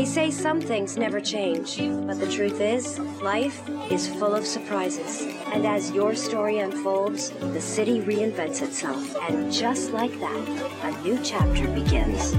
They say some things never change, but the truth is, life is full of surprises. And as your story unfolds, the city reinvents itself. And just like that, a new chapter begins.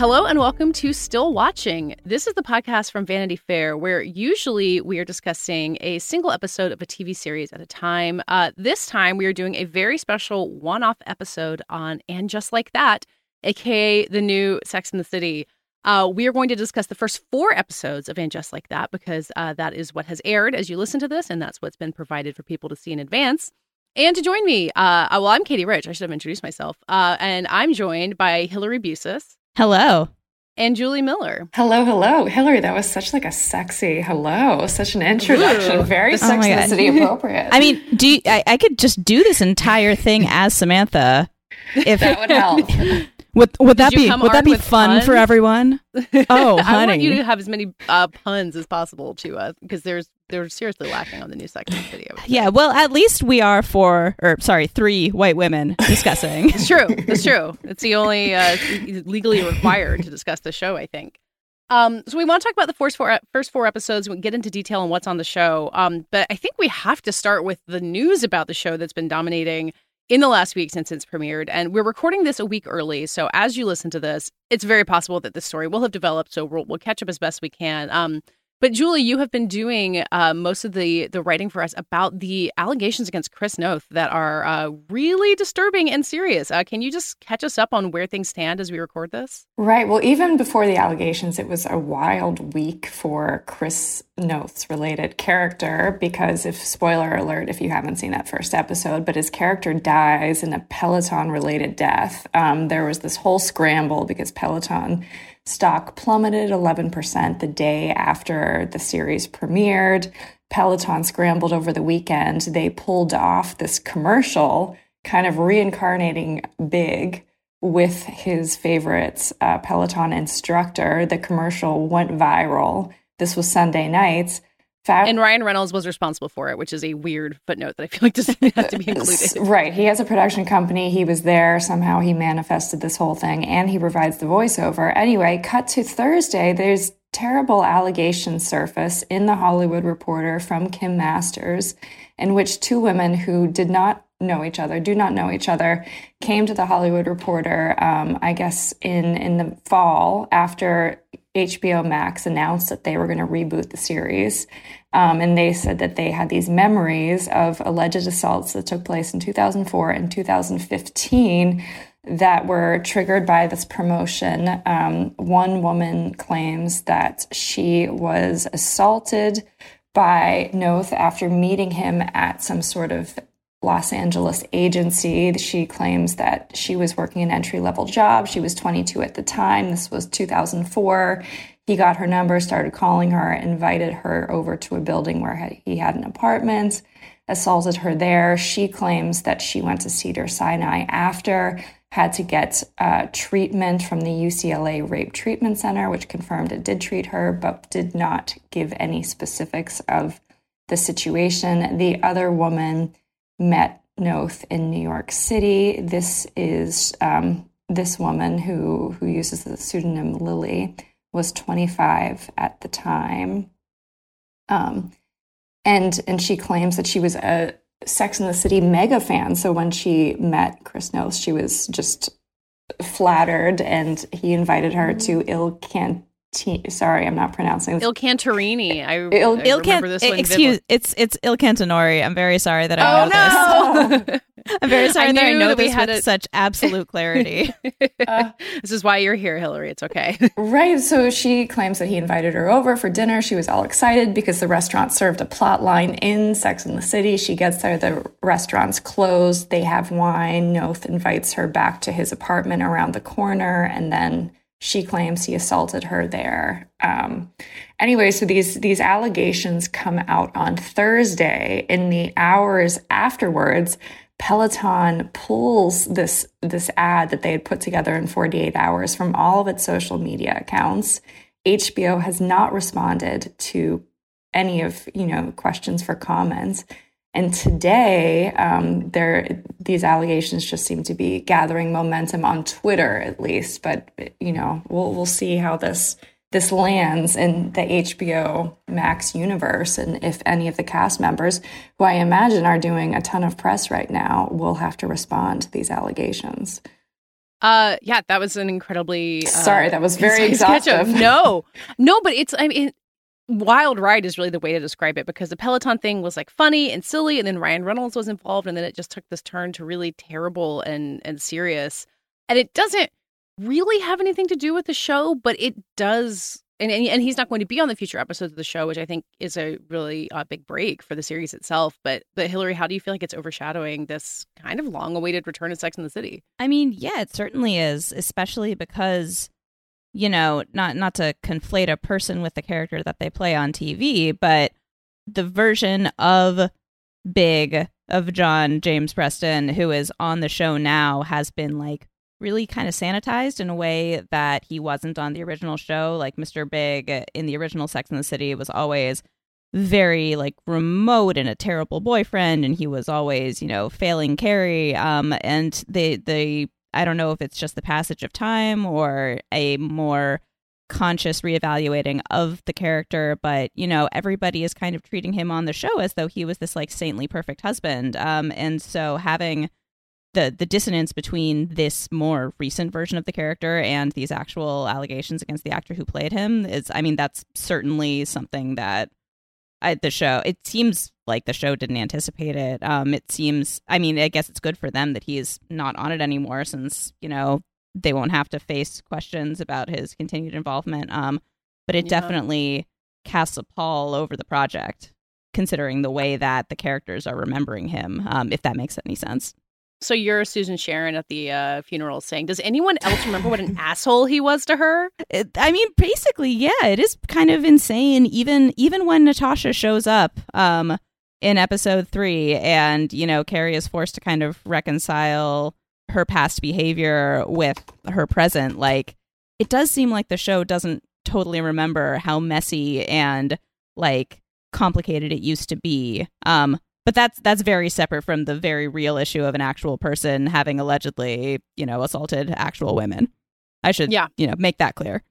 Hello and welcome to Still Watching. This is the podcast from Vanity Fair where usually we are discussing a single episode of a TV series at a time. Uh, this time we are doing a very special one off episode on And Just Like That, aka the new Sex in the City. Uh, we are going to discuss the first four episodes of And Just Like That because uh, that is what has aired as you listen to this, and that's what's been provided for people to see in advance. And to join me, uh, well, I'm Katie Rich. I should have introduced myself. Uh, and I'm joined by Hillary Busis. Hello. And Julie Miller. Hello, hello. Hillary, that was such like a sexy hello, such an introduction. Ooh. Very oh Sex and City appropriate. I mean, do you, I, I could just do this entire thing as Samantha. If that would help. Would, would that be would that be fun puns? for everyone? Oh, honey, I want you to have as many uh, puns as possible to us because there's they're seriously lacking on the new section video. Yeah, well, at least we are four, or sorry, three white women discussing. it's true. It's true. It's the only uh, legally required to discuss the show. I think. Um, so we want to talk about the first four first four episodes. We get into detail on what's on the show. Um, but I think we have to start with the news about the show that's been dominating in the last week since it's premiered. And we're recording this a week early. So as you listen to this, it's very possible that this story will have developed. So we'll, we'll catch up as best we can. Um, but Julie, you have been doing uh, most of the the writing for us about the allegations against Chris Noth that are uh, really disturbing and serious. Uh, can you just catch us up on where things stand as we record this? Right. Well, even before the allegations, it was a wild week for Chris Noth's related character because, if spoiler alert, if you haven't seen that first episode, but his character dies in a Peloton related death. Um, there was this whole scramble because Peloton Stock plummeted 11% the day after the series premiered. Peloton scrambled over the weekend. They pulled off this commercial, kind of reincarnating Big with his favorite uh, Peloton instructor. The commercial went viral. This was Sunday nights. And Ryan Reynolds was responsible for it, which is a weird footnote that I feel like doesn't have to be included. right. He has a production company. He was there. Somehow he manifested this whole thing and he provides the voiceover. Anyway, cut to Thursday. There's terrible allegations surface in the Hollywood Reporter from Kim Masters, in which two women who did not know each other, do not know each other, came to the Hollywood Reporter, um, I guess in in the fall after HBO Max announced that they were going to reboot the series. Um, and they said that they had these memories of alleged assaults that took place in 2004 and 2015 that were triggered by this promotion. Um, one woman claims that she was assaulted by Noth after meeting him at some sort of Los Angeles agency. She claims that she was working an entry level job. She was 22 at the time. This was 2004. He got her number, started calling her, invited her over to a building where he had an apartment, assaulted her there. She claims that she went to Cedar Sinai after, had to get uh, treatment from the UCLA Rape Treatment Center, which confirmed it did treat her, but did not give any specifics of the situation. The other woman met Noth in New York City. This is um, this woman who who uses the pseudonym Lily was 25 at the time, um, and and she claims that she was a Sex in the City mega fan. So when she met Chris Noth, she was just flattered and he invited her to Il Can sorry, I'm not pronouncing this. Il Cantarini. I, Il, I Il remember Can- this one. excuse it's it's Il Cantinori. I'm very sorry that I Oh know this. no! I'm very sorry I that I know that we this had with a- such absolute clarity. this is why you're here, Hillary. It's okay. Right. So she claims that he invited her over for dinner. She was all excited because the restaurant served a plot line in Sex and the City. She gets there, the restaurant's closed, they have wine. Noth invites her back to his apartment around the corner, and then she claims he assaulted her there. Um, anyway, so these these allegations come out on Thursday. In the hours afterwards, Peloton pulls this this ad that they had put together in 48 hours from all of its social media accounts. HBO has not responded to any of you know questions for comments. And today, um, there these allegations just seem to be gathering momentum on Twitter, at least. But you know, we'll we'll see how this this lands in the HBO Max universe, and if any of the cast members, who I imagine are doing a ton of press right now, will have to respond to these allegations. Uh, yeah, that was an incredibly uh, Sorry, that was very concise sketch of- exhaustive. No, no, but it's I mean, wild ride is really the way to describe it because the Peloton thing was like funny and silly, and then Ryan Reynolds was involved, and then it just took this turn to really terrible and and serious, and it doesn't really have anything to do with the show, but it does. And, and, and he's not going to be on the future episodes of the show, which I think is a really uh, big break for the series itself. But, but Hillary, how do you feel like it's overshadowing this kind of long-awaited return of Sex in the City? I mean, yeah, it certainly is, especially because you know, not not to conflate a person with the character that they play on TV, but the version of Big of John James Preston who is on the show now has been like really kind of sanitized in a way that he wasn't on the original show. Like Mr. Big in the original Sex in the City was always very like remote and a terrible boyfriend and he was always you know failing carrie um and they they i don't know if it's just the passage of time or a more conscious reevaluating of the character but you know everybody is kind of treating him on the show as though he was this like saintly perfect husband. Um and so having the the dissonance between this more recent version of the character and these actual allegations against the actor who played him is i mean that's certainly something that I, the show it seems like the show didn't anticipate it um it seems i mean i guess it's good for them that he's not on it anymore since you know they won't have to face questions about his continued involvement um but it Yeah. definitely casts a pall over the project considering the way that the characters are remembering him um if that makes any sense So you're Susan Sharon at the uh, funeral saying, does anyone else remember what an asshole he was to her? it, I mean, basically, yeah, it is kind of insane. Even even when Natasha shows up um, in episode three, and you know, Carrie is forced to kind of reconcile her past behavior with her present. Like, it does seem like the show doesn't totally remember how messy and like complicated it used to be. Um, but that's that's very separate from the very real issue of an actual person having allegedly, you know, assaulted actual women. I should, Yeah. you know, make that clear.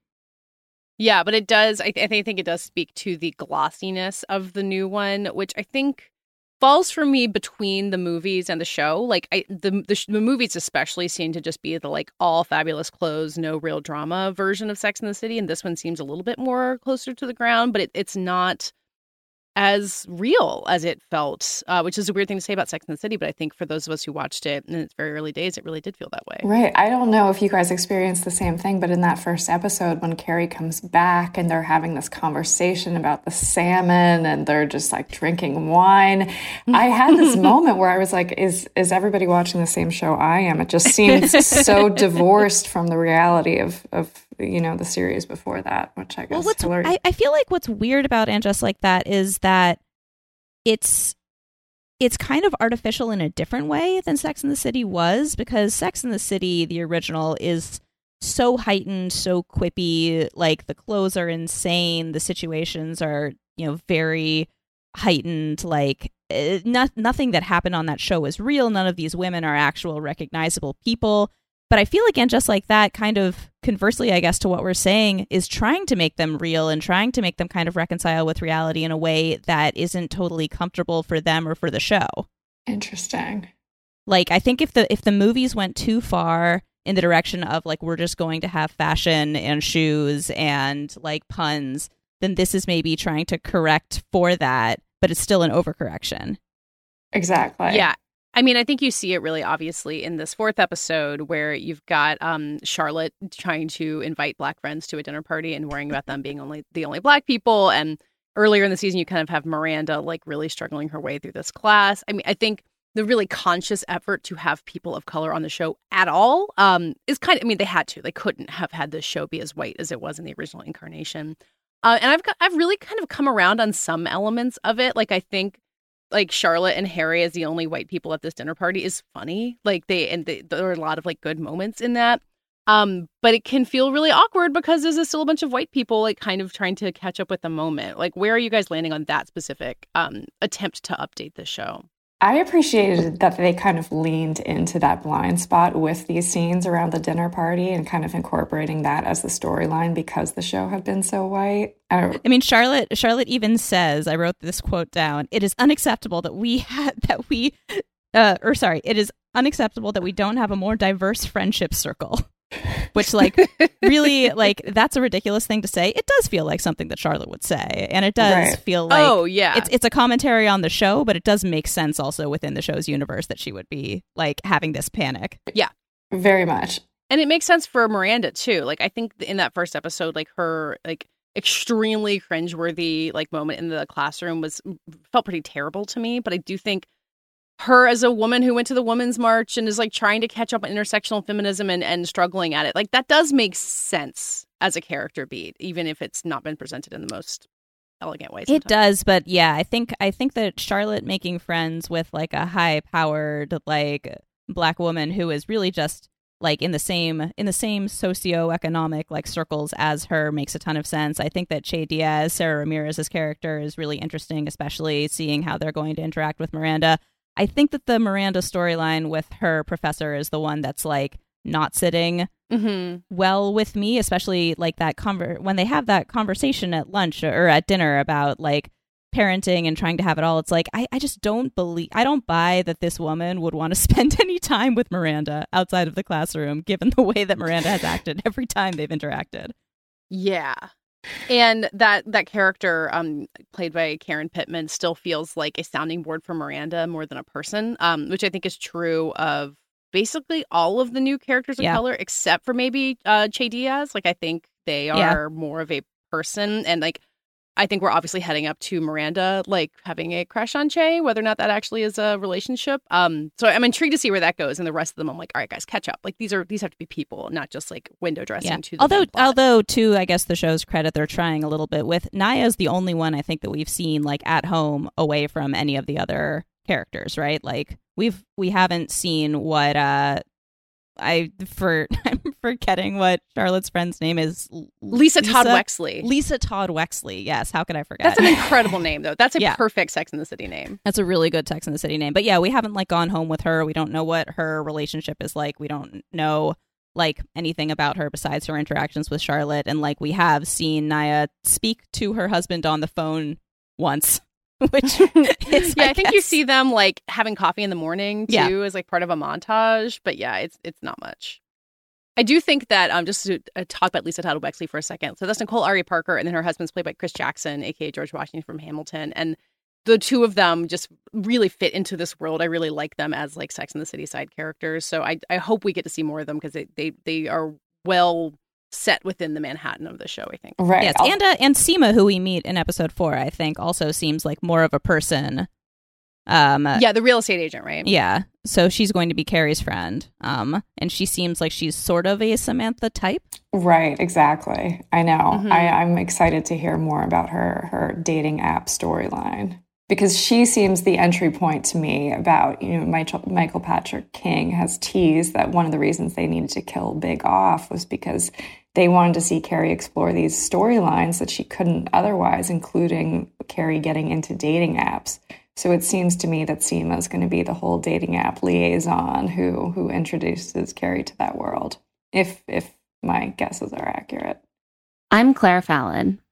Yeah, but it does. I, th- I think it does speak to the glossiness of the new one, which I think falls for me between the movies and the show. Like I, the the, the movies especially seem to just be the like all fabulous clothes, no real drama version of Sex in the City, and this one seems a little bit more closer to the ground, but it, it's not as real as it felt, uh, which is a weird thing to say about Sex in the City. But I think for those of us who watched it in its very early days, it really did feel that way. Right. I don't know if you guys experienced the same thing, but in that first episode, when Carrie comes back and they're having this conversation about the salmon and they're just like drinking wine, I had this moment where I was like, is, is everybody watching the same show I am? It just seems so divorced from the reality of, of, you know, the series before that, which I guess Well, what's Hillary- I, I feel like what's weird about and just like that is that it's it's kind of artificial in a different way than Sex in the City was because Sex in the City, the original, is so heightened, so quippy. Like the clothes are insane, the situations are you know very heightened. Like uh, not, nothing that happened on that show is real. None of these women are actual recognizable people. But I feel again, just like that, kind of conversely, I guess, to what we're saying, is trying to make them real and trying to make them kind of reconcile with reality in a way that isn't totally comfortable for them or for the show. Interesting. Like I think if the if the movies went too far in the direction of like we're just going to have fashion and shoes and like puns, then this is maybe trying to correct for that, but it's still an overcorrection. Exactly. Yeah. I mean, I think you see it really obviously in this fourth episode where you've got um, Charlotte trying to invite black friends to a dinner party and worrying about them being only the only black people. And earlier in the season, you kind of have Miranda like really struggling her way through this class. I mean, I think the really conscious effort to have people of color on the show at all um, is kind of. I mean, they had to. They couldn't have had this show be as white as it was in the original incarnation. Uh, and I've got, I've really kind of come around on some elements of it. Like I think like Charlotte and Harry as the only white people at this dinner party is funny. Like they and they, there are a lot of like good moments in that. Um, but it can feel really awkward because there's still a bunch of white people like kind of trying to catch up with the moment. Like where are you guys landing on that specific um attempt to update the show? I appreciated that they kind of leaned into that blind spot with these scenes around the dinner party and kind of incorporating that as the storyline because the show had been so white. I, I mean, Charlotte. Charlotte even says, "I wrote this quote down. It is unacceptable that we had that we, uh, or sorry, it is unacceptable that we don't have a more diverse friendship circle." which like really like that's a ridiculous thing to say. It does feel like something that charlotte would say and it does right. feel like oh yeah. it's, it's a commentary on the show but it does make sense also within the show's universe that she would be like having this panic. Yeah. Very much. And it makes sense for miranda too. Like i think in that first episode like her like extremely cringeworthy like moment in the classroom was felt pretty terrible to me but i do think her as a woman who went to the women's march and is like trying to catch up on intersectional feminism and, and struggling at it like that does make sense as a character beat even if it's not been presented in the most elegant way sometimes. it does but yeah i think i think that charlotte making friends with like a high powered like black woman who is really just like in the same in the same socioeconomic like circles as her makes a ton of sense. I think that Che Diaz, Sara Ramirez's character, is really interesting, especially seeing how they're going to interact with Miranda. I think that the Miranda storyline with her professor is the one that's like not sitting mm-hmm. well with me, especially like that conver- when they have that conversation at lunch or at dinner about like parenting and trying to have it all. It's like I, I just don't believe I don't buy that this woman would want to spend any time with Miranda outside of the classroom, given the way that Miranda has acted every time they've interacted. Yeah and that that character um played by Karen Pittman still feels like a sounding board for Miranda more than a person um which I think is true of basically all of the new characters of yeah. color except for maybe uh Che Diaz like I think they are yeah. more of a person and like I think we're obviously heading up to Miranda, like having a crush on Che, whether or not that actually is a relationship. Um, so I'm intrigued to see where that goes. And the rest of them, I'm like, all right, guys, catch up. Like these are these have to be people, not just like window dressing. Yeah. To although, although, to I guess the show's credit, they're trying a little bit with Nya's the only one I think that we've seen like at home away from any of the other characters, right? Like we've we haven't seen what uh I for I'm forgetting what Charlotte's friend's name is. Lisa, Lisa, Todd Wexley. Lisa Todd Wexley. Yes, how could I forget? That's an incredible name though. That's a yeah. perfect Sex in the City name. That's a really good Sex in the City name. But yeah, we haven't like gone home with her. We don't know what her relationship is like. We don't know like anything about her besides her interactions with Charlotte and like we have seen Nya speak to her husband on the phone once. which is, yeah, I, I think you see them like having coffee in the morning too, yeah. as like part of a montage. But yeah, it's it's not much. I do think that um just to uh, talk about Lisa Todd Wexley for a second. So that's Nicole Ari Parker, and then her husband's played by Chris Jackson, aka George Washington from Hamilton, and the two of them just really fit into this world. I really like them as like Sex in the City side characters. So I I hope we get to see more of them because they they they are well set within the Manhattan of the show, I think. Right. Yes. And uh, and Seema, who we meet in episode four, I think also seems like more of a person. Um, yeah, the real estate agent, right? Yeah. So she's going to be Carrie's friend. Um, and she seems like she's sort of a Samantha type. Right. Exactly. I know. Mm-hmm. I, I'm excited to hear more about her her dating app storyline because she seems the entry point to me about you know Michael, Michael Patrick King has teased that one of the reasons they needed to kill Big off was because they wanted to see Carrie explore these storylines that she couldn't otherwise, including Carrie getting into dating apps. So it seems to me that Seema is going to be the whole dating app liaison who who introduces Carrie to that world, if if my guesses are accurate. I'm Claire Fallon.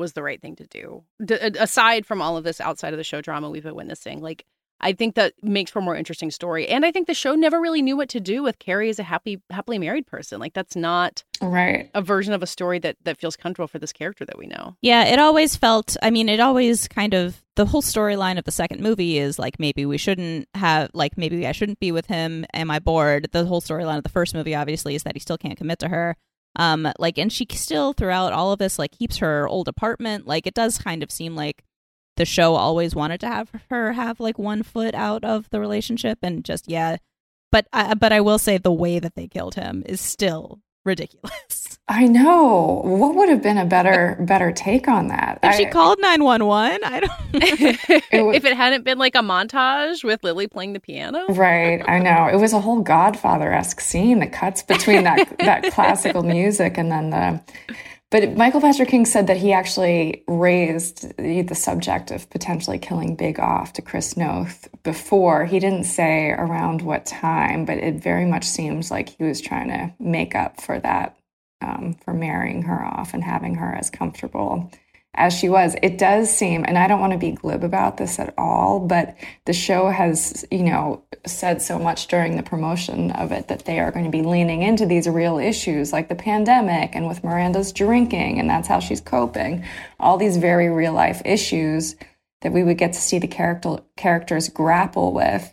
was the right thing to do. D- aside from all of this outside of the show drama we've been witnessing, like I think that makes for a more interesting story. And I think the show never really knew what to do with Carrie as a happy, happily married person. Like that's not right a version of a story that that feels comfortable for this character that we know. Yeah, it always felt. I mean, it always kind of the whole storyline of the second movie is like maybe we shouldn't have like maybe I shouldn't be with him. Am I bored? The whole storyline of the first movie obviously is that he still can't commit to her. Um, like, and she still throughout all of this like keeps her old apartment. Like, it does kind of seem like the show always wanted to have her have like one foot out of the relationship, and just yeah. But I, but I will say the way that they killed him is still ridiculous. I know. What would have been a better better take on that? If I, she called nine one one, I don't. it if it hadn't been like a montage with Lily playing the piano, right? I know it was a whole Godfather esque scene that cuts between that that classical music and then the. But Michael Patrick King said that he actually raised the, the subject of potentially killing Big off to Chris Noth before. He didn't say around what time, but it very much seems like he was trying to make up for that, um, for marrying her off and having her as comfortable as she was. It does seem, and I don't want to be glib about this at all, but the show has, you know, said so much during the promotion of it that they are going to be leaning into these real issues like the pandemic and with Miranda's drinking, and that's how she's coping. All these very real life issues that we would get to see the character characters grapple with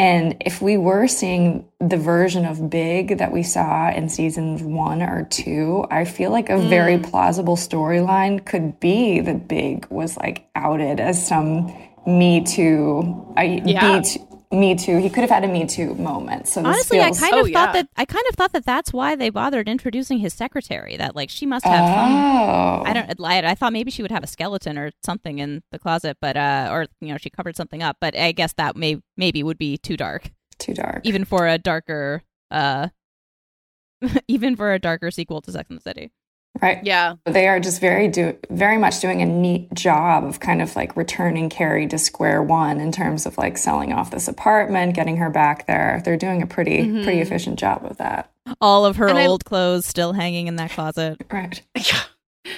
and if we were seeing the version of Big that we saw in seasons one or two, I feel like a mm. very plausible storyline could be that Big was like outed as some Me Too, yeah. Me Too, me Too. He could have had a Me Too moment. So honestly, feels- I kind of oh, thought yeah. that I kind of thought that that's why they bothered introducing his secretary. That like she must have. Oh. Some, I don't. I, I thought maybe she would have a skeleton or something in the closet, but uh, or you know she covered something up. But I guess that may maybe would be too dark, Too dark. even for a darker, uh, even for a darker sequel to Sex and the City. Right. yeah, They are just very do very much doing a neat job of kind of like returning Carrie to square one in terms of like selling off this apartment, getting her back there. They're doing a pretty Mm-hmm. pretty efficient job of that. All of her And I- old clothes still hanging in that closet. Right. yeah.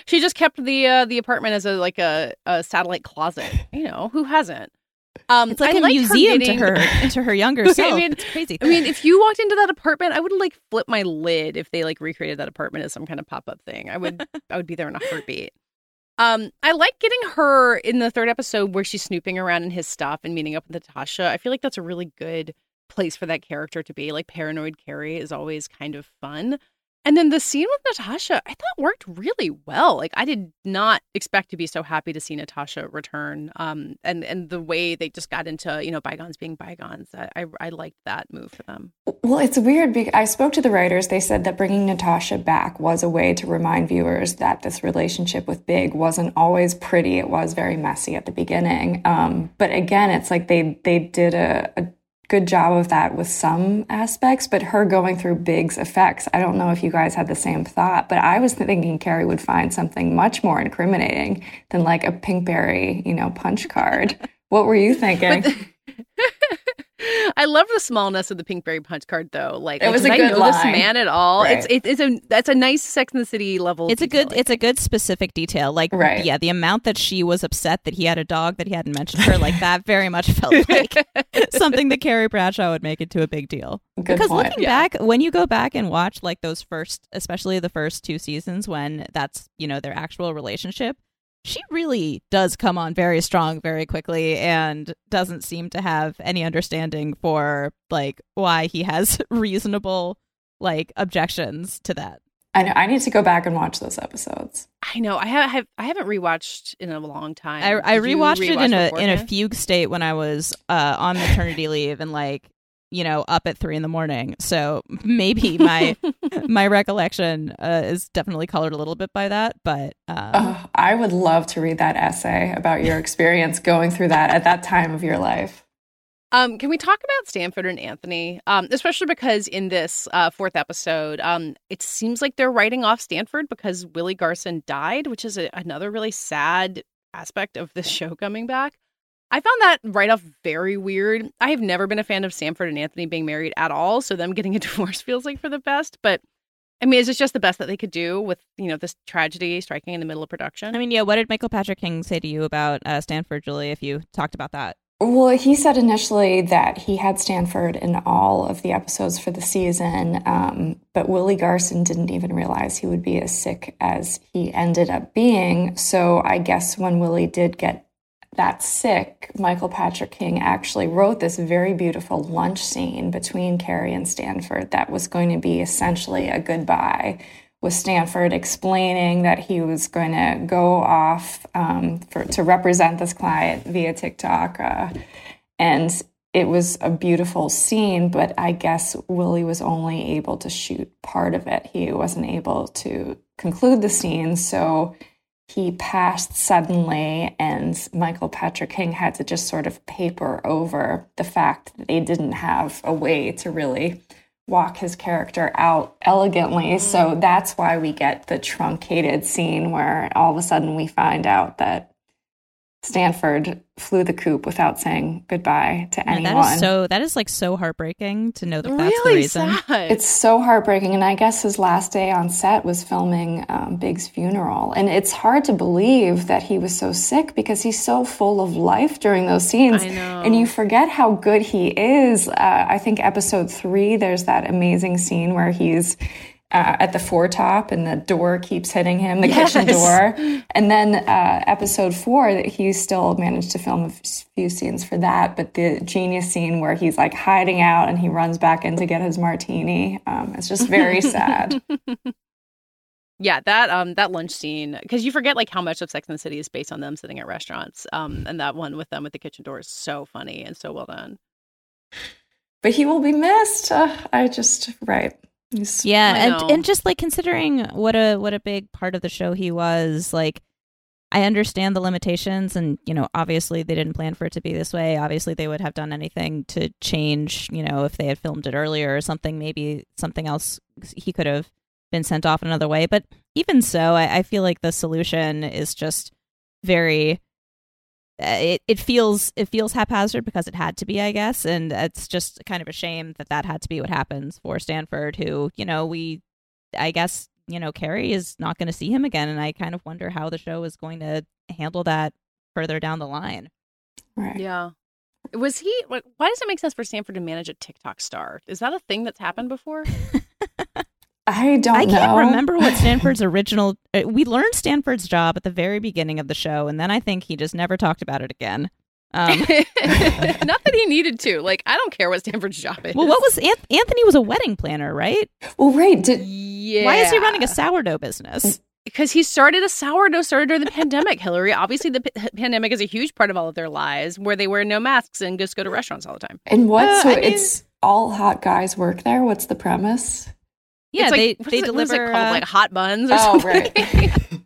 She just kept the uh, the apartment as a like a, a satellite closet. You know who hasn't? Um, It's like I a liked museum getting- to her to her younger I self. mean- it's crazy. I mean, if you walked into that apartment, I would like flip my lid if they like recreated that apartment as some kind of pop up thing. I would, I would be there in a heartbeat. Um, I like getting her in the third episode where she's snooping around in his stuff and meeting up with Natasha. I feel like that's a really good place for that character to be. Like paranoid Carrie is always kind of fun. And then the scene with Natasha, I thought worked really well. Like I did not expect to be so happy to see Natasha return. Um, and and the way they just got into you know bygones being bygones, I I, liked that move for them. Well, it's weird because I spoke to the writers. They said that bringing Natasha back was a way to remind viewers that this relationship with Big wasn't always pretty. It was very messy at the beginning. Um, but again, it's like they they did a, a good job of that with some aspects. But her going through Big's effects, I don't know if you guys had the same thought, but I was thinking Carrie would find something much more incriminating than like a Pinkberry, you know, punch card. what were you thinking? I love the smallness of the Pinkberry punch card, though. Like, It was did a I good know this man at all? Right. It's it, it's a that's a nice Sex in the City level. it's a good detailing. it's a good specific detail like Right. yeah the amount that she was upset that he had a dog that he hadn't mentioned her like that very much felt like something that Carrie Bradshaw would make into a big deal Good because point. looking Yeah. back when you go back and watch like those first especially the first two seasons when that's you know their actual relationship she really does come on very strong very quickly and doesn't seem to have any understanding for like why he has reasonable like objections to that I know I need to go back and watch those episodes. I know. I have, have I haven't rewatched in a long time. I, I Did you rewatched it in rewatch a in a fugue state when I was uh, on maternity leave, and like you know, up at three in the morning. So maybe my my recollection uh, is definitely colored a little bit by that. But um, oh, I would love to read that essay about your experience going through that at that time of your life. Um, can we talk about Stanford and Anthony? Um, especially because in this uh, fourth episode, um, it seems like they're writing off Stanford because Willie Garson died, which is a, another really sad aspect of this show coming back. I found that write off very weird. I have never been a fan of Stanford and Anthony being married at all, so them getting a divorce feels like for the best. But I mean, is it just the best that they could do with you know this tragedy striking in the middle of production? I mean, yeah. What did Michael Patrick King say to you about uh, Stanford, Julie? If you talked about that. Well, he said initially that he had Stanford in all of the episodes for the season, um, but Willie Garson didn't even realize he would be as sick as he ended up being. So I guess when Willie did get that sick, Michael Patrick King actually wrote this very beautiful lunch scene between Carrie and Stanford that was going to be essentially a goodbye with Stanford explaining that he was going to go off um, for, to represent this client via TikTok. Uh, and it was a beautiful scene, but I guess Willie was only able to shoot part of it. He wasn't able to conclude the scene. So he passed suddenly, and Michael Patrick King had to just sort of paper over the fact that they didn't have a way to really walk his character out elegantly. So mm. that's why we get the truncated scene where all of a sudden we find out that Stanford flew the coop without saying goodbye to anyone. that is so that is like so heartbreaking to know that that's really the reason. sad. It's so heartbreaking. And I guess his last day on set was filming um, Big's funeral. And it's hard to believe that he was so sick because he's so full of life during those scenes. And you forget how good he is. Uh, I think episode three, there's that amazing scene where he's uh, at the foretop and the door keeps hitting him, the kitchen door. And then uh, episode four, that he still managed to film a few scenes for that. But the genius scene where he's like hiding out and he runs back in to get his martini, um, it's just very sad. yeah, that um that lunch scene because you forget like how much of Sex and the City is based on them sitting at restaurants. Um, and that one with them at the kitchen door is so funny and so well done. But he will be missed. Uh, I just, right. He's, Yeah, and and just like considering what a what a big part of the show he was, like I understand the limitations and you know, obviously they didn't plan for it to be this way. Obviously they would have done anything to change, you know, if they had filmed it earlier or something, maybe something else he could have been sent off another way. But even so, I, I feel like the solution is just very it, it feels it feels haphazard because it had to be, I guess, and it's just kind of a shame that that had to be what happens for Stanford, who you know we, I guess you know Carrie is not going to see him again, and I kind of wonder how the show is going to handle that further down the line. right. Yeah. Was he? Why does it make sense for Stanford to manage a TikTok star? Is that a thing that's happened before? I don't I can't know. remember what Stanford's original. Uh, we learned Stanford's job at the very beginning of the show, and then I think he just never talked about it again. Um, Not that he needed to. Like, I don't care what Stanford's job is. well, what was An- Anthony was a wedding planner, right? Well, right. Did, Yeah. Why is he running a sourdough business? Because he started a sourdough started during the pandemic, Hillary. Obviously, the p- pandemic is a huge part of all of their lives, where they wear no masks and just go to restaurants all the time. and what? Uh, so I mean- it's all hot guys work there? What's the premise? Yeah, It's like, they what they is it- what is deliver. it called, uh, like hot buns or Oh, something. right.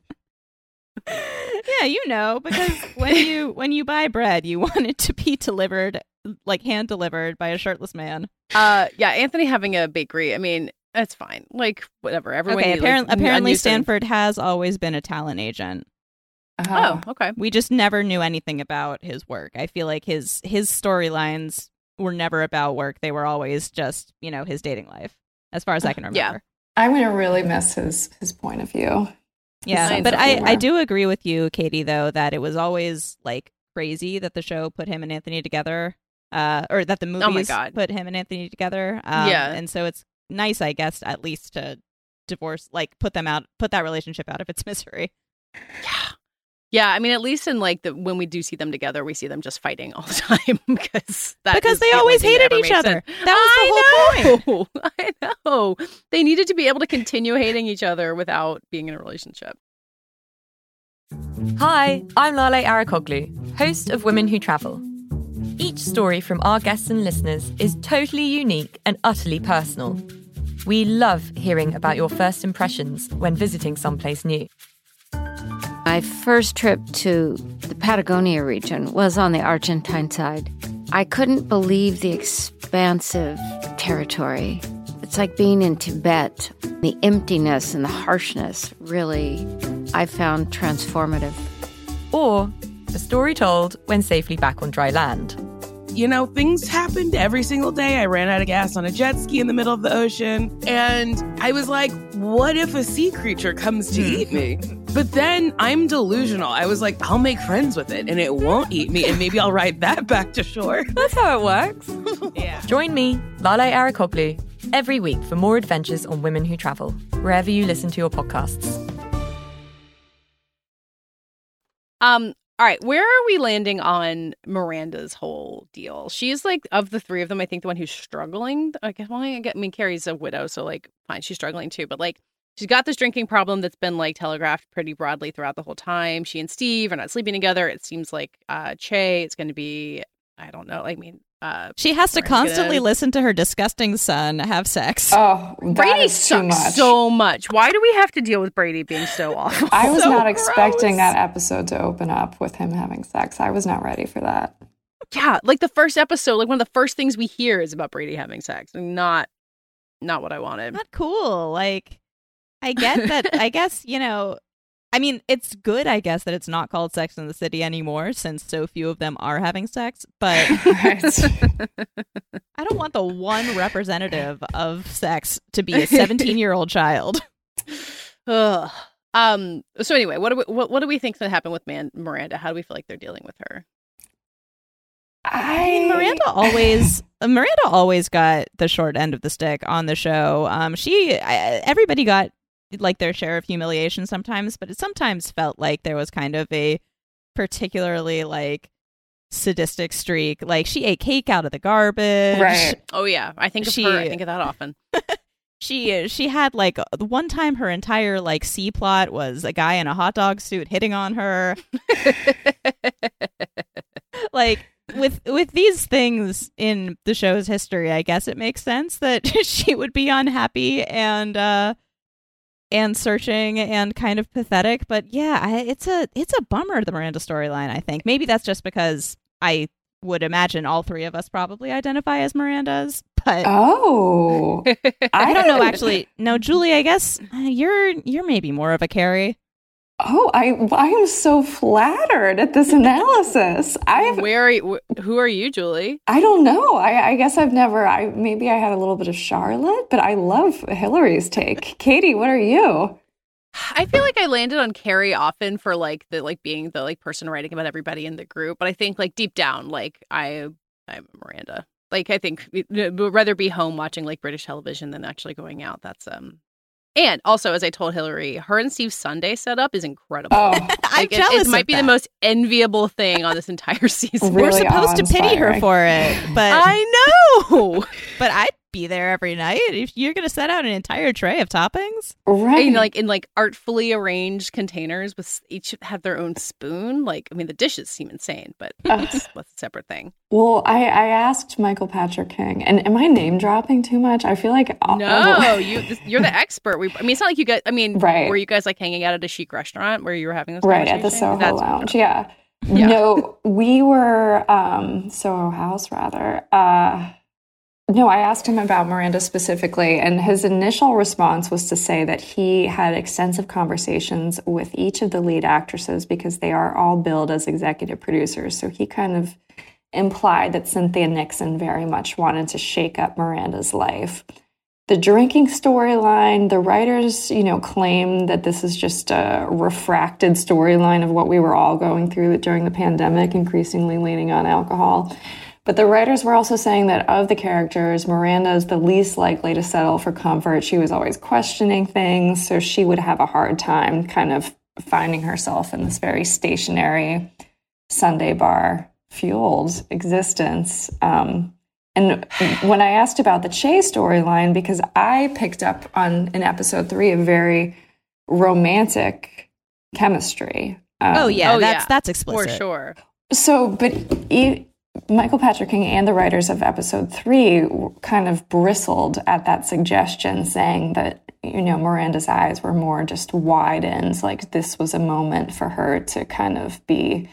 yeah, you know, because when you when you buy bread, you want it to be delivered like hand delivered by a shirtless man. uh, yeah, Anthony having a bakery. I mean, that's fine. Like whatever. Everyone. okay, apparently, n- apparently unused to- Stanford has always been a talent agent. Oh, okay. We just never knew anything about his work. I feel like his his storylines were never about work. They were always just, you know, his dating life, as far as I can remember. Yeah. I'm going to really miss his his point of view. Yeah, but I. I do agree with you, Katie, though, that it was always like crazy that the show put him and Anthony together, uh, or that the Oh my God. put him and Anthony together. Um, Yeah. and so it's nice, I guess, at least to divorce, like put them out, put that relationship out of its misery. Yeah. Yeah, I mean, at least in like the when we do see them together, we see them just fighting all the time because that Because is they the always hated each other. sense. That was the whole I know. I know. They needed to be able to continue hating each other without being in a relationship. Hi, I'm Lale Arikoglu, host of Women Who Travel. Each story from our guests and listeners is totally unique and utterly personal. We love hearing about your first impressions when visiting someplace new. My first trip to the Patagonia region was on the Argentine side. I couldn't believe the expansive territory. It's like being in Tibet. The emptiness and the harshness really, I found transformative. Or a story told when safely back on dry land. You know, things happened every single day. I ran out of gas on a jet ski in the middle of the ocean. And I was like, what if a sea creature comes to hmm. eat me? But then I'm delusional. I was like, I'll make friends with it and it won't eat me. And maybe I'll ride that back to shore. That's how it works. yeah. Join me, Lale Arikoglu, every week for more adventures on women who travel, wherever you listen to your podcasts. Um, all right, where are we landing on Miranda's whole deal? She's like of the three of them, I think the one who's struggling. I guess well, I, get, I mean Carrie's a widow, so like fine, she's struggling too, but like she's got this drinking problem that's been like telegraphed pretty broadly throughout the whole time. She and Steve are not sleeping together. It seems like uh Che, it's going to be I don't know. I mean, uh, she has to constantly gonna- listen to her disgusting son have sex. Oh, Brady is too sucks much. so much. Why do we have to deal with Brady being so awful? I was So not expecting gross. that episode to open up with him having sex. I was not ready for that. Yeah, like the first episode, like one of the first things we hear is about Brady having sex. Not, not what I wanted. Not cool. Like, I get that. I guess you know. I mean, it's good, I guess, that it's not called Sex in the City anymore, since so few of them are having sex. But I don't want the one representative of sex to be a 17 year old child. Ugh. Um. So anyway, what do we what, what do we think that happened with Man- Miranda? How do we feel like they're dealing with her? I mean, Miranda always Miranda always got the short end of the stick on the show. Um, she I, everybody got like their share of humiliation sometimes, but it sometimes felt like there was kind of a particularly like sadistic streak. Like she ate cake out of the garbage. Right. Oh yeah, I think of She- her. I think of that often. She she had like one time her entire like C plot was a guy in a hot dog suit hitting on her. like with with these things in the show's history, I guess it makes sense that she would be unhappy and uh and searching and kind of pathetic. But yeah, I, it's a it's a bummer the Miranda storyline. I think maybe that's just because I would imagine all three of us probably identify as Mirandas, but Oh, I don't know actually. No, Julie, I guess uh, you're you're maybe more of a Carrie. Oh, I I am so flattered at this analysis. I've Where are you, wh- who are you, Julie? I don't know. I, I guess I've never. I maybe I had a little bit of Charlotte, but I love Hillary's take. Katie, what are you? I feel like I landed on Carrie often for like the like being the like person writing about everybody in the group, but I think like deep down, like I I'm Miranda. Like I think would rather be home watching like British television than actually going out. That's um. And also, as I told Hillary, her and Steve's Sunday setup is incredible. Oh, I'm Like, it- jealous. It, might of be that. the most enviable thing on this entire season. We're supposed to pity her for it, but I know. but I'd be there every night if you're going to set out an entire tray of toppings. Right. in like in like artfully arranged containers with each have their own spoon. Like I mean, the dishes seem insane, but it's, that's a separate thing. well, I I asked Michael Patrick King, and am I name dropping too much? I feel like all- No, you you're the expert. We, I mean, it's not like you guys. I mean, Right. were you guys like hanging out at a chic restaurant where you were having this right at the? Soho That's- Lounge. Yeah. Yeah. No, we were um, Soho House rather. Uh, no, I asked him about Miranda specifically, and his initial response was to say that he had extensive conversations with each of the lead actresses because they are all billed as executive producers. So he kind of implied that Cynthia Nixon very much wanted to shake up Miranda's life. The drinking storyline, the writers, you know, claim that this is just a refracted storyline of what we were all going through during the pandemic, increasingly leaning on alcohol. But the writers were also saying that of the characters, Miranda is the least likely to settle for comfort. She was always questioning things, so she would have a hard time kind of finding herself in this very stationary Sunday bar fueled existence. Um, and when I asked about the Che storyline, because I picked up on in episode three a very romantic chemistry. Um, oh yeah, Oh, that's yeah. that's for sure. so, but e- Michael Patrick King and the writers of episode three kind of bristled at that suggestion, saying that, you know, Miranda's eyes were more just widened, like this was a moment for her to kind of be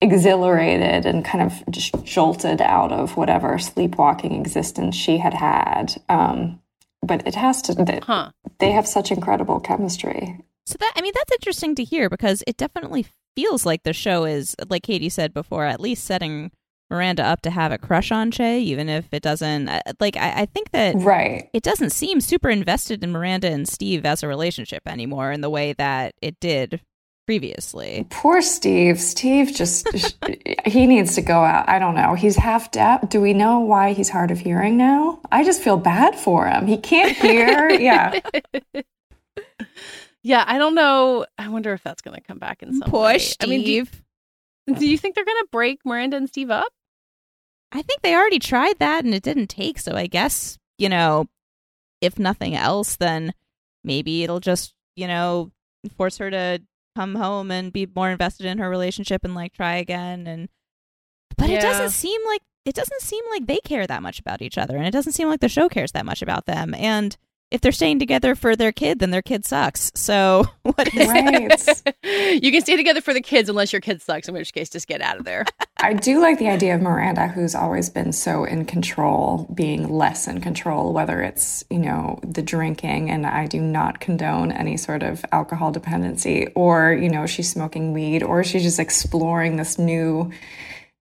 exhilarated and kind of just jolted out of whatever sleepwalking existence she had had. Um, but it has to, they, Huh. they have such incredible chemistry. So that I mean that's interesting to hear because it definitely feels like the show is like Katie said before, at least setting Miranda up to have a crush on Che, even if it doesn't. uh, Like I, I think that Right. it doesn't seem super invested in Miranda and Steve as a relationship anymore in the way that it did previously. Poor Steve. Steve just, he needs to go out. I don't know. He's half deaf. Do we know why he's hard of hearing now? I just feel bad for him. He can't hear. yeah. Yeah, I don't know. I wonder if that's going to come back in some Poor way. Steve. I mean, do you, do you think they're going to break Miranda and Steve up? I think they already tried that and it didn't take. So I guess, you know, if nothing else, then maybe it'll just, you know, force her to come home and be more invested in her relationship and like try again. And, but it doesn't seem like, it doesn't seem like they care that much about each other. And it doesn't seem like the show cares that much about them. And if they're staying together for their kid, then their kid sucks. So what is Right. you can stay together for the kids unless your kid sucks, in which case, just get out of there. I do like the idea of Miranda, who's always been so in control, being less in control, whether it's, you know, the drinking, and I do not condone any sort of alcohol dependency, or, you know, she's smoking weed, or she's just exploring this new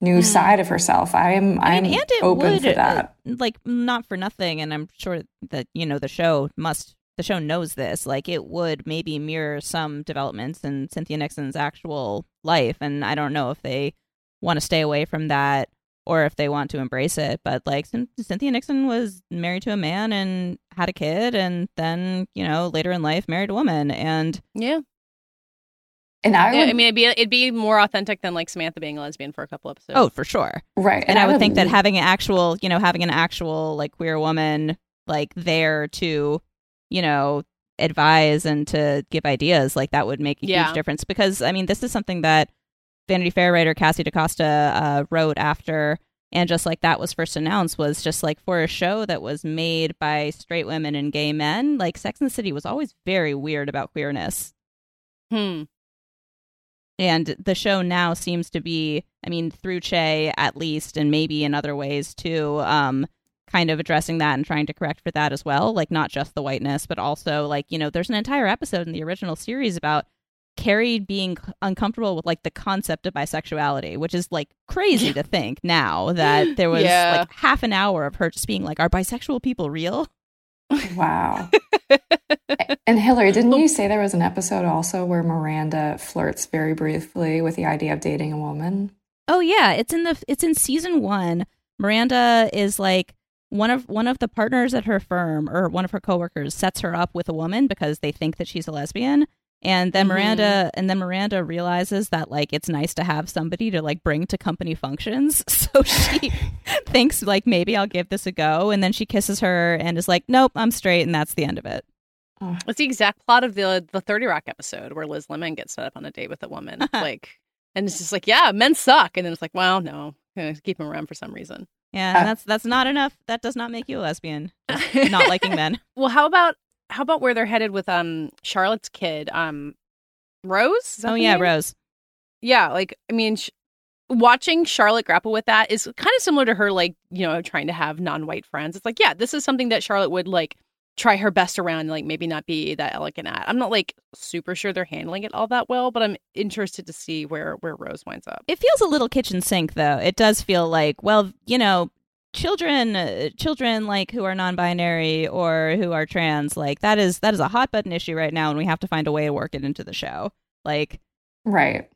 new side of herself. I am I I'm mean, and it open would, for that. uh, like, not for nothing, and I'm sure that you know the show must. The show knows this. Like, it would maybe mirror some developments in Cynthia Nixon's actual life, and I don't know if they want to stay away from that or if they want to embrace it. But like, Cynthia Nixon was married to a man and had a kid, and then you know later in life married a woman, and Yeah. And I Yeah, would, I mean, it'd be it'd be more authentic than like Samantha being a lesbian for a couple episodes. oh, for sure. right. and I would think that having an actual, you know, having an actual like queer woman like there to, you know, advise and to give ideas, like that would make a Yeah. huge difference. Because I mean, this is something that Vanity Fair writer Cassie DaCosta uh, wrote after, and just like that was first announced, was just like for a show that was made by straight women and gay men, like Sex and the City was always very weird about queerness. Hmm. And the show now seems to be, I mean, through Che at least, and maybe in other ways too, um, kind of addressing that and trying to correct for that as well. Like not just the whiteness, but also like, you know, there's an entire episode in the original series about Carrie being uncomfortable with like the concept of bisexuality, which is like crazy to think now that there was Yeah. like half an hour of her just being like, are bisexual people real? Wow. and Hillary, didn't you say there was an episode also where Miranda flirts very briefly with the idea of dating a woman? Oh yeah, it's in the it's in season one. Miranda is like one of one of the partners at her firm or one of her coworkers sets her up with a woman because they think that she's a lesbian. And then. Miranda and then Miranda realizes that like it's nice to have somebody to like bring to company functions. So she thinks like maybe I'll give this a go and then she kisses her and is like, Nope, I'm straight and that's the end of it. It's the exact plot of the the Thirty Rock episode where Liz Lemon gets set up on a date with a woman. like, and it's just like, yeah, men suck, and then it's like, well, no, keep them around for some reason. Yeah, Uh, and that's that's not enough. That does not make you a lesbian. Not liking men. Well, how about how about where they're headed with um Charlotte's kid, um Rose? Oh yeah, name? Rose. Yeah, like I mean, sh- watching Charlotte grapple with that is kind of similar to her, like you know, trying to have non-white friends. It's like, yeah, this is something that Charlotte would like try her best around, like maybe not be that elegant at. I'm not like super sure they're handling it all that well, but I'm interested to see where where Rose winds up. It feels a little kitchen sink though. It does feel like, well, you know, children uh, children like who are non-binary or who are trans, like that is that is a hot button issue right now and we have to find a way to work it into the show. Like Right.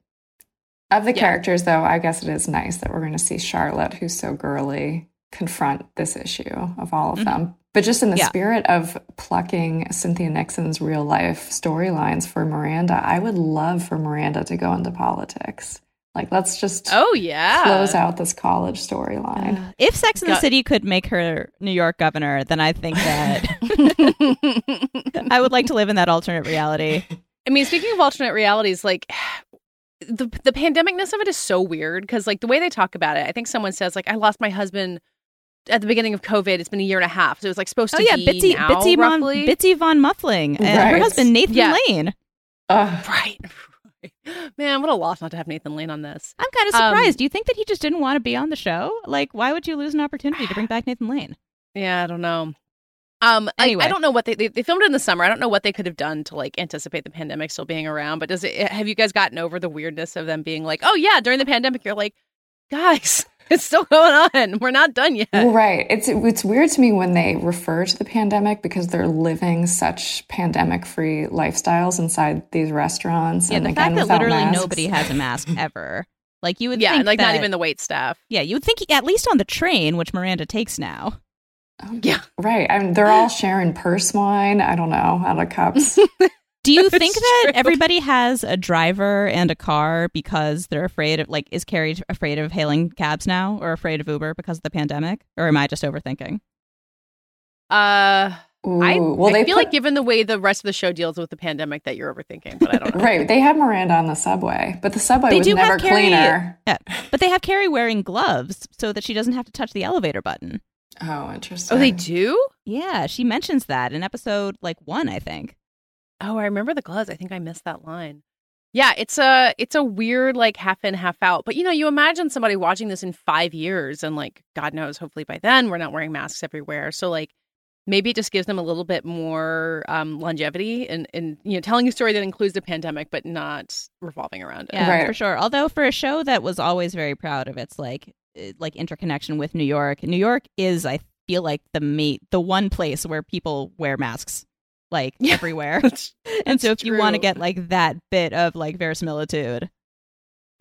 Of the Yeah. characters, though, I guess it is nice that we're going to see Charlotte, who's so girly, confront this issue of all of Mhm. them. But just in the Yeah. spirit of plucking Cynthia Nixon's real life storylines for Miranda, I would love for Miranda to go into politics. Like, let's just Oh yeah, close out this college storyline. uh, if Sex and the City could make her New York governor, then I think that I would like to live in that alternate reality. I mean, speaking of alternate realities, like the the pandemicness of it is so weird because like the way they talk about it, I think someone says like I lost my husband at the beginning of COVID. It's been a year and a half, so it was like supposed to Oh yeah, be Bitsy now, Bitsy von. Bitsy von Muffling and her husband Nathan Yeah. Lane. Ugh. right. Man, what a loss not to have Nathan Lane on this. I'm kind of Um, surprised. Do you think that he just didn't want to be on the show? Like, why would you lose an opportunity to bring back Nathan Lane? Yeah, I don't know. Um, I- Anyway. I, don't know what they, they they filmed it in the summer. I don't know what they could have done to like anticipate the pandemic still being around. But does it? Have you guys gotten over the weirdness of them being like, oh yeah, during the pandemic, you're like, guys, it's still going on. We're not done yet. Well, right. It's it's weird to me when they refer to the pandemic because they're living such pandemic-free lifestyles inside these restaurants. Yeah, and the again, fact that literally masks. nobody has a mask ever. Like you would yeah, think and like not even the wait staff. Yeah, you would think at least on the train, which Miranda takes now. Oh, yeah, Right. I mean, they're all sharing purse wine. I don't know, out of cups. Do you think It's that true. everybody has a driver and a car because they're afraid of like is Carrie afraid of hailing cabs now or afraid of Uber because of the pandemic? Or am I just overthinking? Uh, Ooh, I, well, I they feel put- like given the way the rest of the show deals with the pandemic, that you're overthinking. But I don't know. Right. They have Miranda on the subway, but the subway They was do never have Carrie- cleaner. Yeah. But they have Carrie wearing gloves so that she doesn't have to touch the elevator button. Oh, interesting. Oh, they do. Yeah, she mentions that in episode like one, I think. Oh, I remember the gloves. I think I missed that line. Yeah, it's a it's a weird like half in half out. But you know, you imagine somebody watching this in five years, and like God knows, hopefully by then we're not wearing masks everywhere. So like maybe it just gives them a little bit more um, longevity and and you know telling a story that includes the pandemic, but not revolving around it. Yeah, Right. for sure. Although for a show that was always very proud of its like eh, like interconnection with New York, New York is I feel like the mate the one place where people wear masks like Yeah. everywhere. That's- and so if that's you want to get like that bit of like verisimilitude,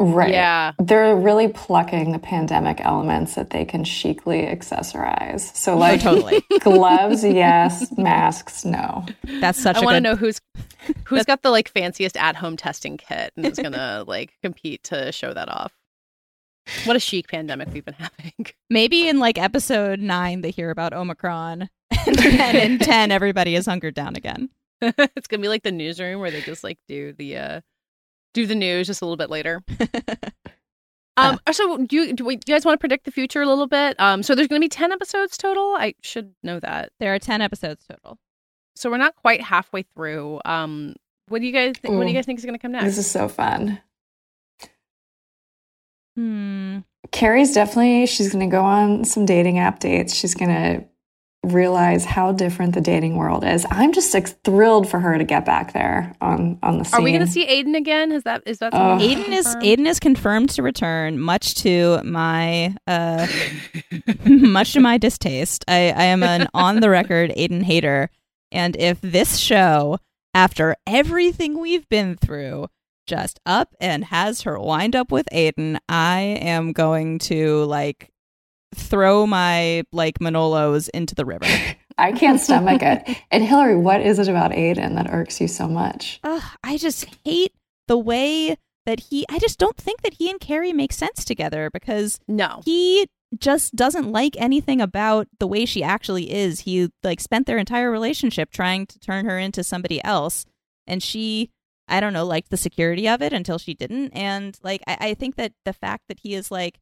Right. Yeah. They're really plucking the pandemic elements that they can chicly accessorize. So, oh, like, oh, totally. gloves, yes. Masks, no. That's such I a want to good know who's who's got the like fanciest at home testing kit and is gonna like compete to show that off. What a chic pandemic we've been having. Maybe in like episode nine they hear about Omicron, and then in ten everybody is hunkered down again. it's gonna be like the newsroom where they just like do the uh do the news just a little bit later. Um, so do you do, we, do you guys want to predict the future a little bit? Um, so there's going to be ten episodes total. I should know that. There are ten episodes total. So we're not quite halfway through. Um, what do you guys think, what do you guys think is going to come next? This is so fun. Hmm. Carrie's definitely, she's going to go on some dating app dates. She's going to realize how different the dating world is. I'm just like, thrilled for her to get back there on, on the scene. Are we going to see Aiden again? Is that is that Oh. something Aiden is? Aiden is confirmed to return, much to my uh, much to my distaste. I, I am an on the record Aiden hater, and if this show, after everything we've been through, just up and has her wind up with Aiden, I am going to like throw my like Manolos into the river. I can't stomach it. And Hillary, what is it about Aiden that irks you so much? Ugh, I just hate the way that he. I just don't think that he and Carrie make sense together because No. he just doesn't like anything about the way she actually is. He like spent their entire relationship trying to turn her into somebody else, and she, I don't know, liked the security of it until she didn't. And like, I, I think that the fact that he is like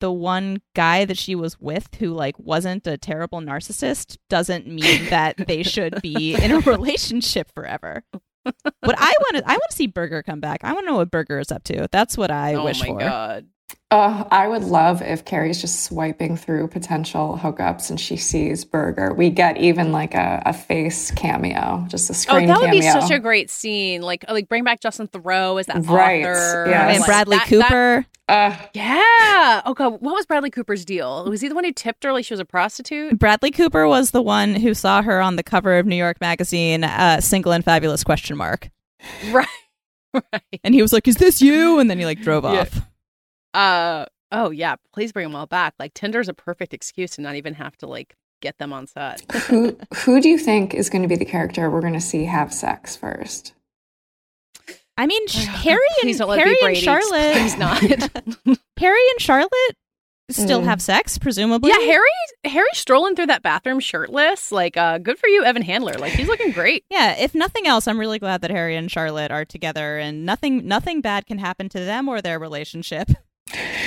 the one guy that she was with who like wasn't a terrible narcissist doesn't mean that they should be in a relationship forever. But I want to, I want to see Burger come back. I want to know what Burger is up to. That's what I oh wish my for. god. Oh, I would love if Carrie's just swiping through potential hookups and she sees Burger. We get even like a, a face cameo, just a oh, screen. Oh, that would be such a great scene. Like like bring back Justin Theroux as that Right, author. yes. And Like, Bradley that- that- Cooper. Uh, Yeah. Oh god, what was Bradley Cooper's deal? Was he the one who tipped her like she was a prostitute? Bradley Cooper was the one who saw her on the cover of New York Magazine, uh, single and fabulous question mark. Right. Right. And he was like, "Is this you?" And then he like drove Yeah. off. Uh oh yeah, please bring them all back. Like Tinder's a perfect excuse to not even have to like get them on set. who who do you think is going to be the character we're going to see have sex first? I mean, sh- Harry and Harry and Charlotte. Please not. Harry and Charlotte still Mm. have sex, presumably. Yeah, Harry Harry strolling through that bathroom shirtless. Like, uh, good for you, Evan Handler. Like, he's looking great. Yeah, if nothing else, I'm really glad that Harry and Charlotte are together and nothing nothing bad can happen to them or their relationship.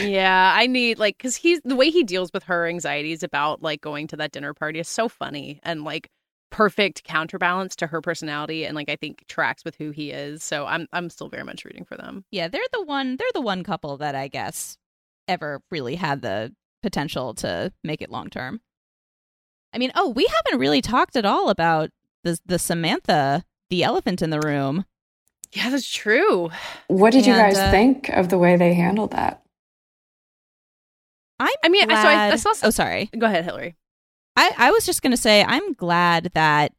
Yeah, I need like because he's the way he deals with her anxieties about like going to that dinner party is so funny and like perfect counterbalance to her personality and like I think tracks with who he is. So I'm I'm still very much rooting for them. Yeah, they're the one they're the one couple that I guess ever really had the potential to make it long term. I mean, oh, we haven't really talked at all about the the Samantha, the elephant in the room. Yeah, that's true. What did you guys uh, think of the way they handled that? I'm I mean, I- so I- I saw some- Oh, sorry. Go ahead, Hillary. I, I was just going to say, I'm glad that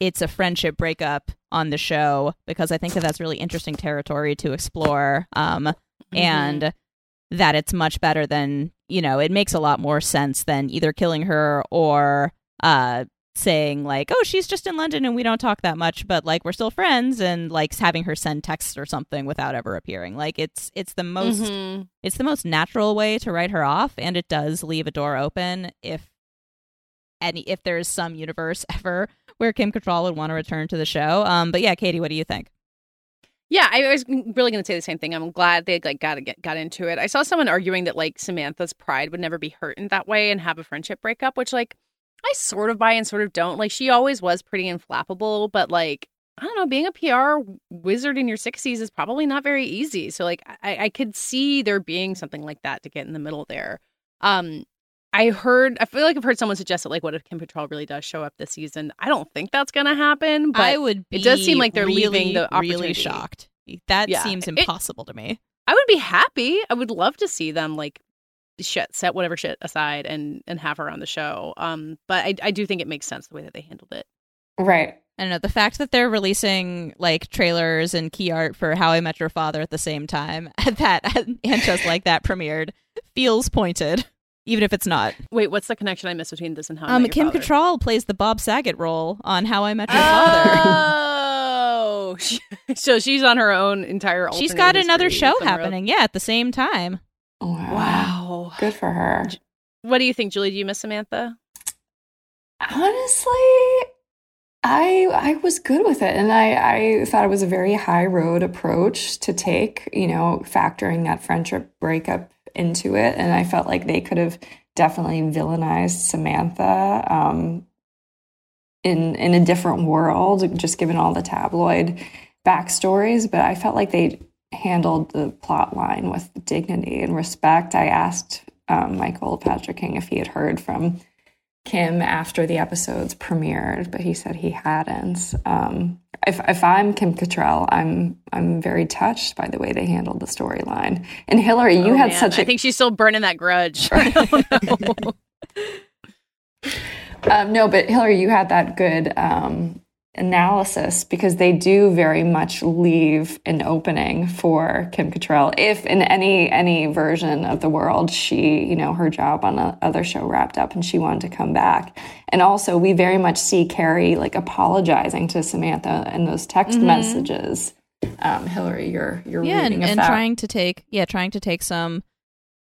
it's a friendship breakup on the show because I think that that's really interesting territory to explore. Um, and that it's much better than, you know, it makes a lot more sense than either killing her or uh, saying, like, oh, she's just in London and we don't talk that much, but like we're still friends and like having her send texts or something without ever appearing. Like, it's, it's the most Mhm. it's the most natural way to write her off and it does leave a door open if any if there's some universe ever where Kim Cattrall would want to return to the show. Um but yeah, Katie, what do you think? Yeah, I was really going to say the same thing. I'm glad they like got get got into it. I saw someone arguing that like Samantha's pride would never be hurt in that way and have a friendship breakup, which like I sort of buy and sort of don't. Like she always was pretty inflappable, but like I don't know, being a PR wizard in your 60s is probably not very easy. So like I, I could see there being something like that to get in the middle there. Um, I heard, I feel like I've heard someone suggest that like, what if Kim Cattrall really does show up this season? I don't think that's gonna happen, but I would be it does seem like they're really, leaving the opportunity. really shocked. That Yeah. seems It- impossible to me. I would be happy. I would love to see them like shit, set whatever shit aside and and have her on the show. Um, but I I do think it makes sense the way that they handled it. Right. I don't know the fact that they're releasing like trailers and key art for How I Met Your Father at the same time that and just like that premiered feels pointed, even if it's not. Wait, what's the connection I missed between this and how? I Um, Met Your Kim Father? Cattrall plays the Bob Saget role on How I Met Your Father. Oh, so she's on her own entire. She's got another show somewhere else. happening, yeah, at the same time. Wow. Wow. Good for her. What do you think, Julie? Do you miss Samantha? Honestly, I I was good with it, and I I thought it was a very high road approach to take. You know, factoring that friendship breakup into it, and I felt like they could have definitely villainized Samantha um, in in a different world, just given all the tabloid backstories. But I felt like they handled the plot line with dignity and respect. I asked um, Michael Patrick King if he had heard from Kim after the episodes premiered, but he said he hadn't. Um, if if I'm Kim Cattrall, I'm I'm very touched by the way they handled the storyline. And Hillary, you Oh, had man. such a I think she's still burning that grudge. I don't know. Um, no, but Hillary, you had that good um, analysis because they do very much leave an opening for Kim Cattrall. If in any any version of the world, she, you know, her job on the other show wrapped up and she wanted to come back. And also, we very much see Carrie like apologizing to Samantha in those text Mhm. messages. Um, Hillary, you're you're yeah, reading of and trying to take yeah, trying to take some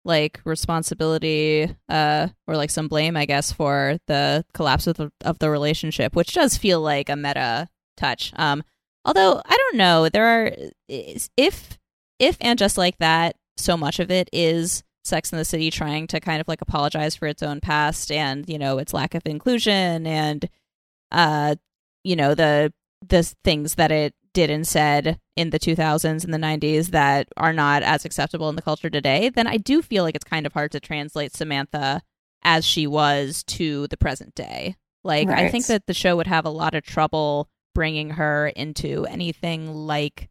like responsibility uh or like some blame I guess for the collapse of the of the relationship, which does feel like a meta touch. Um although I don't know, there are if if and just like that, so much of it is Sex in the City trying to kind of like apologize for its own past and, you know, its lack of inclusion and uh you know, the the things that it did and said in the 2000s and the 90s that are not as acceptable in the culture today, then I do feel like it's kind of hard to translate Samantha as she was to the present day. Like, I think that the show would have a lot of trouble bringing her into anything like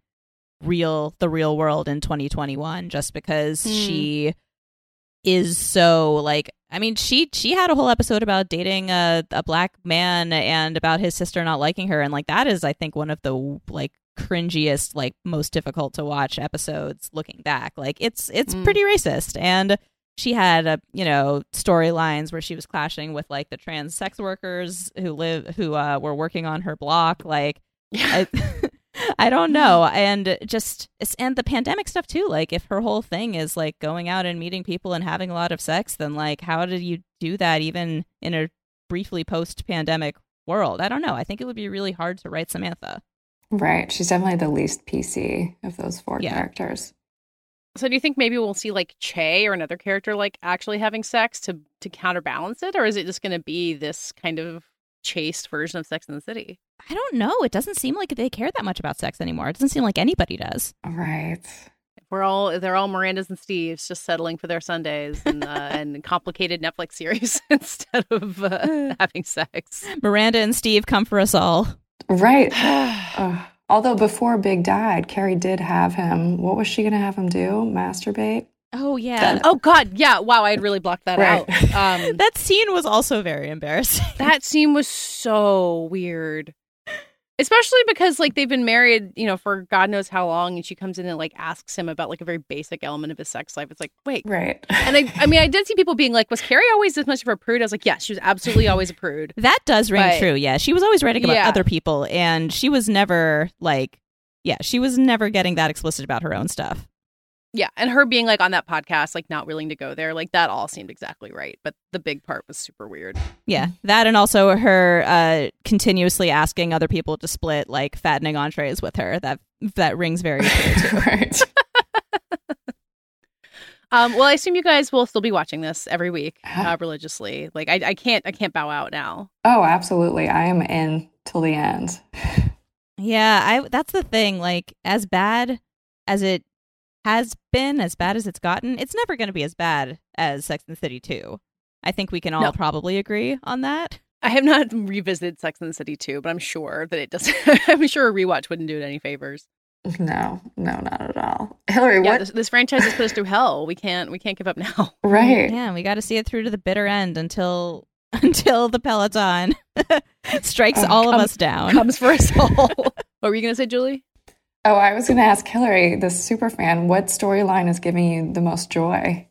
real the real world in 2021 just because Hmm. she is so like I mean she she had a whole episode about dating a a black man and about his sister not liking her. And like that is I think one of the like cringiest like most difficult to watch episodes looking back. Like it's it's Mm. pretty racist. And she had a you know storylines where she was clashing with like the trans sex workers who live who uh were working on her block. Like I, I don't know. And just and the pandemic stuff too. Like if her whole thing is like going out and meeting people and having a lot of sex, then like how did you do that even in a briefly post pandemic world? I don't know. I think it would be really hard to write Samantha. Right. She's definitely the least PC of those four Yeah. characters. So do you think maybe we'll see like Che or another character like actually having sex to to counterbalance it, or is it just going to be this kind of chaste version of Sex in the City? I don't know. It doesn't seem like they care that much about sex anymore. It doesn't seem like anybody does. Right. We're all they're all Miranda's and Steve's just settling for their Sundays and uh, and complicated Netflix series instead of uh, having sex. Miranda and Steve come for us all. Right. Ugh. Although before Big died, Carrie did have him. What was she going to have him do? Masturbate? Oh yeah. Oh God, yeah. Wow, I had really blocked that Right. out. Um, that scene was also very embarrassing. that scene was so weird. Especially because like they've been married, you know, for God knows how long, and she comes in and like asks him about like a very basic element of his sex life. It's like, wait, Right. and I, I mean, I did see people being like, "Was Carrie always this much of a prude?" I was like, "Yes, she was absolutely always a prude." That does ring But- true. Yeah, she was always writing about Yeah. other people, and she was never like, yeah, she was never getting that explicit about her own stuff. Yeah, and her being like on that podcast, like not willing to go there, like that all seemed exactly right. But the big part was super weird. Yeah, that and also her uh, continuously asking other people to split like fattening entrees with her. That that rings very true right. Um, well, I assume you guys will still be watching this every week uh, religiously. Like, I, I can't, I can't bow out now. Oh, absolutely. I am in till the end. Yeah, I that's the thing. Like as bad as it has been, as bad as it's gotten, it's never going to be as bad as Sex and the City 2. I think we can all No. probably agree on that. I have not revisited Sex and the City 2, but I'm sure that it doesn't. I'm sure a rewatch wouldn't do it any favors. No, no, not at all. Hillary, Yeah, what? this, this franchise has put us through hell. We can't, we can't give up now. Right. Yeah, we got to see it through to the bitter end until until the peloton strikes Oh, all of come- us down. Comes for us all. what were you gonna say, Julie? Oh, I was going to ask Hillary, the super fan, what storyline is giving you the most joy?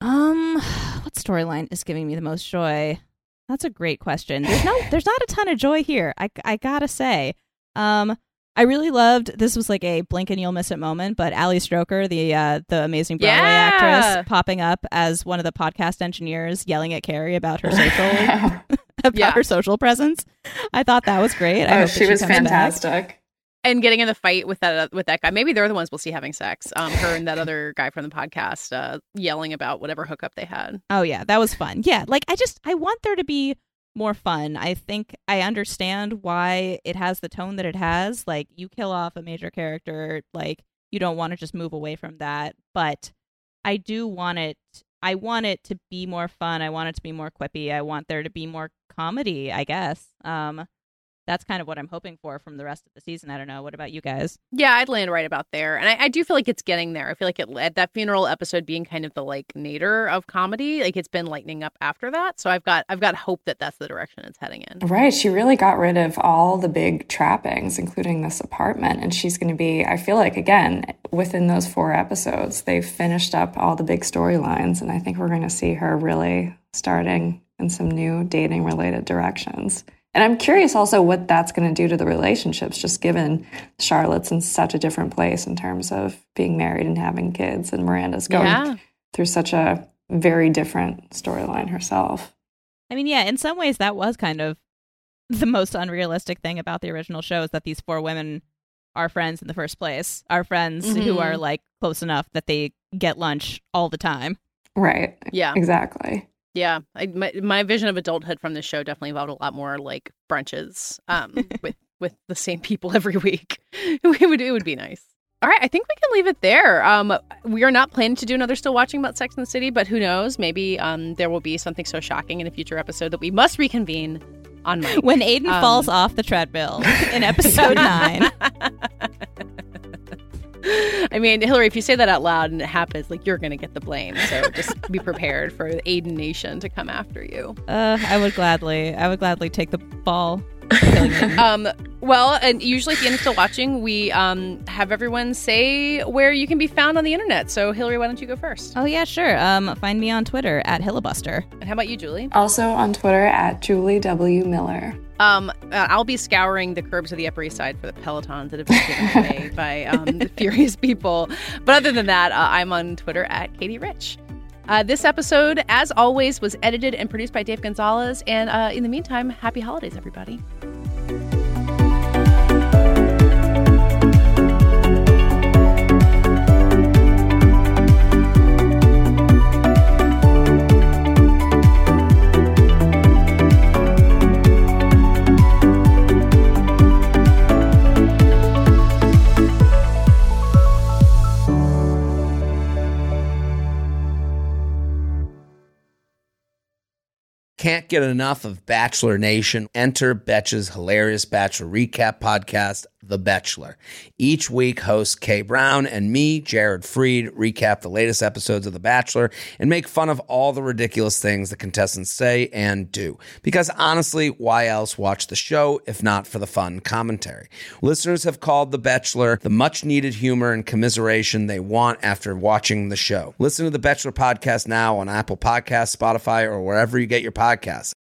Um, what storyline is giving me the most joy? That's a great question. There's no, there's not a ton of joy here. I, I gotta say, um, I really loved. This was like a blink and you'll miss it moment, but Ali Stroker, the uh, the amazing Broadway Yeah. actress, popping up as one of the podcast engineers, yelling at Carrie about her social about Yeah. her social presence. I thought that was great. I oh, hope that she was fantastic. back. And getting in the fight with that with that guy. Maybe they're the ones we'll see having sex. Um, her and that other guy from the podcast, uh, yelling about whatever hookup they had. Oh yeah, that was fun. Yeah, like I just I want there to be more fun. I think I understand why it has the tone that it has. Like you kill off a major character, like you don't want to just move away from that, but I do want it I want it to be more fun. I want it to be more quippy. I want there to be more comedy, I guess. Um that's kind of what I'm hoping for from the rest of the season. I don't know. What about you guys? Yeah, I'd land right about there, and I, I do feel like it's getting there. I feel like it led that funeral episode being kind of the like nadir of comedy. Like it's been lightening up after that. So I've got I've got hope that that's the direction it's heading in. Right. She really got rid of all the big trappings, including this apartment. And she's going to be, I feel like, again, within those four episodes, they've finished up all the big storylines. And I think we're going to see her really starting in some new dating related directions. And I'm curious also what that's going to do to the relationships, just given Charlotte's in such a different place in terms of being married and having kids, and Miranda's going Yeah. through such a very different storyline herself. I mean, yeah, in some ways that was kind of the most unrealistic thing about the original show is that these four women are friends in the first place. Are friends who Mhm. are like close enough that they get lunch all the time. Right. Yeah. Exactly. Yeah, I, my my vision of adulthood from this show definitely involved a lot more like brunches um, with with the same people every week. It would it would be nice. All right, I think we can leave it there. Um, we are not planning to do another still watching about Sex and the City, but who knows? Maybe um, there will be something so shocking in a future episode that we must reconvene on Mike. When Aiden Um, falls off the treadmill in episode nine. I mean, Hillary, if you say that out loud and it happens, like you're going to get the blame. So just be prepared for the Aiden Nation to come after you. Uh, I would gladly, I would gladly take the ball. Um, well, and usually at the end of Still Watching, we um, have everyone say where you can be found on the internet. So, Hillary, why don't you go first? oh yeah, sure. Um, find me on Twitter at Hillabuster. And how about you, Julie? Also on Twitter at Julie W. Miller. Um, uh, I'll be scouring the curbs of the Upper East Side for the Pelotons that have been given away by um, the furious people. But other than that, uh, I'm on Twitter at Katie Rich. Uh, this episode, as always, was edited and produced by Dave Gonzalez. And uh, in the meantime, happy holidays, everybody. Can't get enough of Bachelor Nation. Enter Betch's hilarious Bachelor recap podcast, The Bachelor. Each week, hosts Kay Brown and me, Jared Freid, recap the latest episodes of The Bachelor and make fun of all the ridiculous things the contestants say and do. Because honestly, why else watch the show if not for the fun commentary? Listeners have called The Bachelor the much needed humor and commiseration they want after watching the show. Listen to The Bachelor podcast now on Apple Podcasts, Spotify, or wherever you get your podcasts podcast.